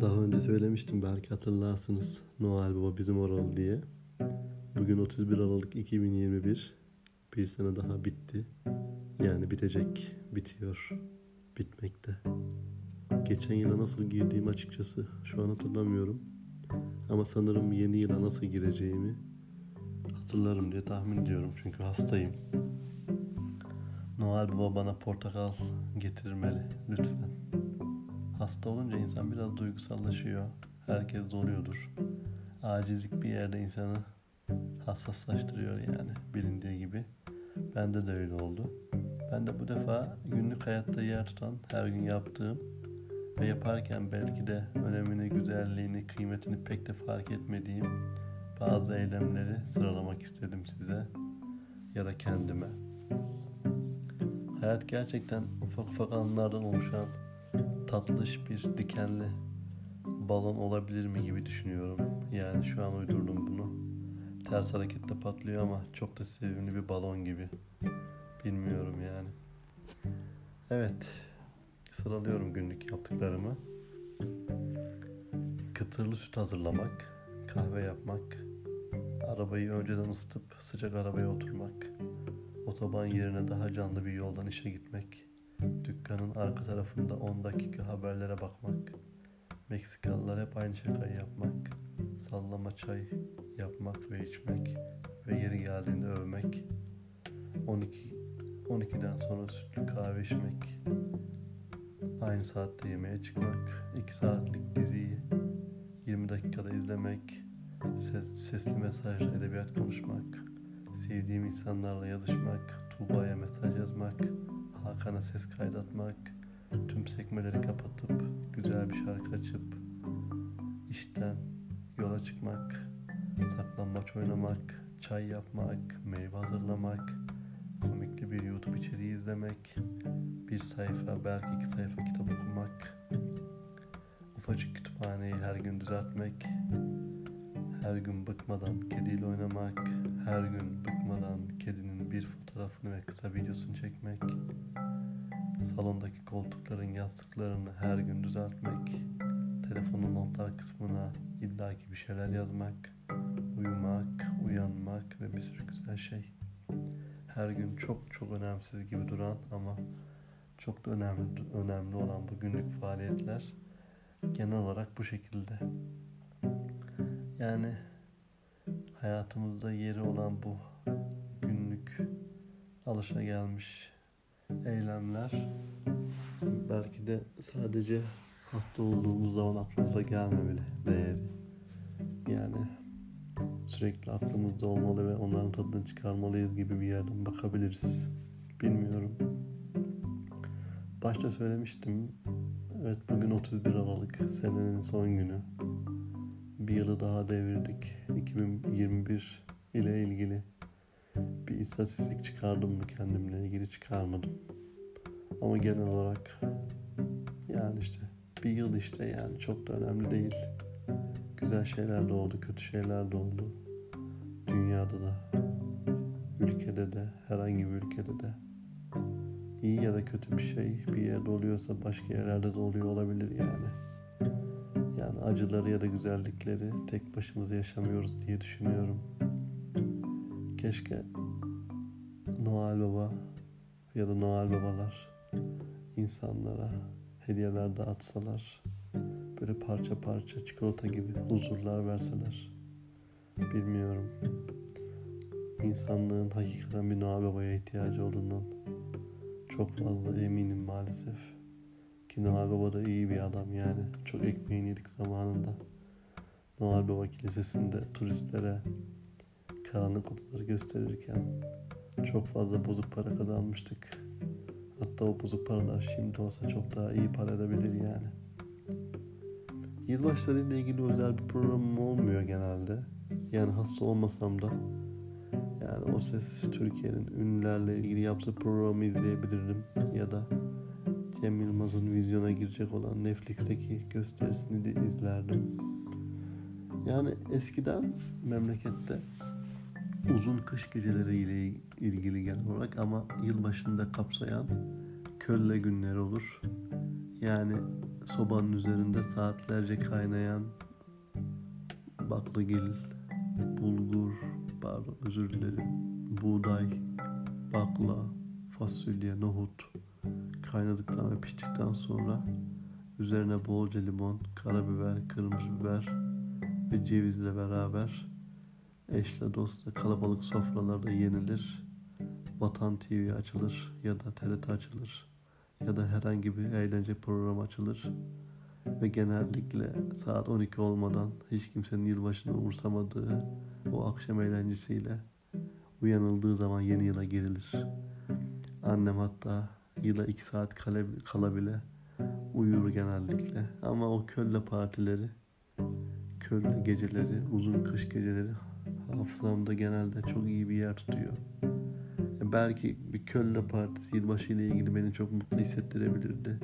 Daha önce söylemiştim belki hatırlarsınız Noel Baba bizim oralı diye. Bugün 31 Aralık 2021. Bir sene daha bitti. Yani bitecek, bitiyor, bitmekte. Geçen yıla nasıl girdiğimi açıkçası şu an hatırlamıyorum. Ama sanırım yeni yıla nasıl gireceğimi hatırlarım diye tahmin ediyorum. Çünkü hastayım. Noel Baba bana portakal getirmeli lütfen. Hasta olunca insan biraz duygusallaşıyor. Herkes de oluyordur. Acizlik bir yerde insanı hassaslaştırıyor yani bilindiği gibi. Bende de öyle oldu. Ben de bu defa günlük hayatta yer tutan, her gün yaptığım ve yaparken belki de önemini, güzelliğini, kıymetini pek de fark etmediğim bazı eylemleri sıralamak istedim size ya da kendime. Hayat gerçekten ufak ufak anlardan oluşan tatlış bir dikenli balon olabilir mi gibi düşünüyorum. Yani şu an uydurdum bunu. Ters harekette patlıyor ama çok da sevimli bir balon gibi. Bilmiyorum yani. Evet. Sıralıyorum günlük yaptıklarımı. Kıtırlı süt hazırlamak, kahve yapmak, arabayı önceden ısıtıp sıcak arabaya oturmak, otoban yerine daha canlı bir yoldan işe gitmek, dükkanın arka tarafında 10 dakika haberlere bakmak, Meksikalılar hep aynı şakayı yapmak, sallama çay yapmak ve içmek ve yeri geldiğinde övmek, 12 12'den sonra sütlü kahve içmek, aynı saatte yemeğe çıkmak, 2 saatlik diziyi 20 dakikada izlemek, ses, sesli mesajla edebiyat konuşmak, sevdiğim insanlarla yazışmak, Tuğba'ya mesaj yazmak, Hakan'a ses kaydatmak, tüm sekmeleri kapatıp güzel bir şarkı açıp işten yola çıkmak, saklambaç oynamak, çay yapmak, meyve hazırlamak, komikli bir YouTube içeriği izlemek, bir sayfa belki iki sayfa kitap okumak, ufacık kütüphaneyi her gün düzeltmek, her gün bıkmadan kediyle oynamak, her gün bıkmadan kedinin bir fotoğrafını ve kısa videosunu çekmek, salondaki koltukların yastıklarını her gün düzeltmek, telefonun notlar kısmına illaki bir şeyler yazmak, uyumak, uyanmak ve bir sürü güzel şey. Her gün çok çok önemsiz gibi duran ama çok da önemli önemli olan bu günlük faaliyetler genel olarak bu şekilde. Yani hayatımızda yeri olan bu günlük alışa gelmiş eylemler belki de sadece hasta olduğumuz zaman aklımıza gelmemeli değeri. Yani sürekli aklımızda olmalı ve onların tadını çıkarmalıyız gibi bir yerden bakabiliriz. Bilmiyorum. Başta söylemiştim. Evet bugün 31 Aralık senenin son günü. Bir yılı daha devirdik. 2021 ile ilgili bir istatistik çıkardım mı kendimle ilgili çıkarmadım. Ama genel olarak yani işte bir yıl işte yani çok da önemli değil. Güzel şeyler de oldu, kötü şeyler de oldu. Dünyada da, ülkede de, herhangi bir ülkede de. iyi ya da kötü bir şey bir yerde oluyorsa başka yerlerde de oluyor olabilir yani. Acıları ya da güzellikleri tek başımıza yaşamıyoruz diye düşünüyorum. Keşke Noel Baba ya da Noel Babalar insanlara hediyeler dağıtsalar, böyle parça parça çikolata gibi huzurlar verseler. Bilmiyorum. İnsanlığın hakikaten bir Noel Baba'ya ihtiyacı olduğundan çok fazla eminim maalesef. Ki Noel Baba da iyi bir adam yani. Çok ekmeğini yedik zamanında. Noel Baba Kilisesi'nde turistlere karanlık odaları gösterirken çok fazla bozuk para kazanmıştık. Hatta o bozuk paralar şimdi olsa çok daha iyi para edebilir yani. Yılbaşları ile ilgili özel bir programım olmuyor genelde. Yani hasta olmasam da yani o ses Türkiye'nin ünlülerle ilgili yaptığı programı izleyebilirim ya da Cem Yılmaz'ın vizyona girecek olan Netflix'teki gösterisini de izlerdim. Yani eskiden memlekette uzun kış geceleri ile ilgili genel olarak ama yılbaşında kapsayan kölle günleri olur. Yani sobanın üzerinde saatlerce kaynayan baklagil, bulgur, pardon özür dilerim, buğday, bakla, fasulye, nohut kaynadıktan ve piştikten sonra üzerine bolca limon, karabiber, kırmızı biber ve cevizle beraber eşle dostla kalabalık sofralarda yenilir. Vatan TV açılır ya da TRT açılır ya da herhangi bir eğlence programı açılır ve genellikle saat 12 olmadan hiç kimsenin yılbaşını umursamadığı o akşam eğlencesiyle uyanıldığı zaman yeni yıla girilir. Annem hatta yıla 2 saat kala, kala bile uyur genellikle ama o kölle partileri kölle geceleri, uzun kış geceleri hafızamda genelde çok iyi bir yer tutuyor. E, Belki bir kölle partisi yılbaşı ile ilgili beni çok mutlu hissettirebilirdi.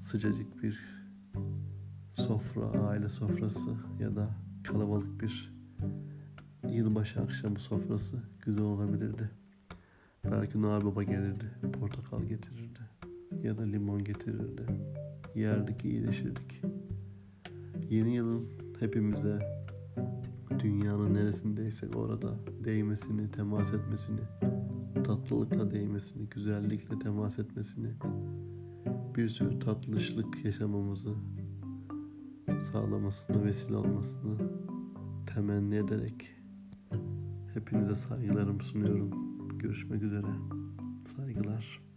Sıcacık bir sofra, aile sofrası ya da kalabalık bir yılbaşı akşamı sofrası güzel olabilirdi. Belki Noel Baba gelirdi, portakal getirirdi ya da limon getirirdi. Yerdik, iyileşirdik. Yeni yılın hepimize dünyanın neresindeysek orada değmesini, temas etmesini, tatlılıkla değmesini, güzellikle temas etmesini, bir sürü tatlışlık yaşamamızı sağlamasını, vesile olmasını temenni ederek hepinize saygılarımı sunuyorum. Görüşmek üzere. Saygılar.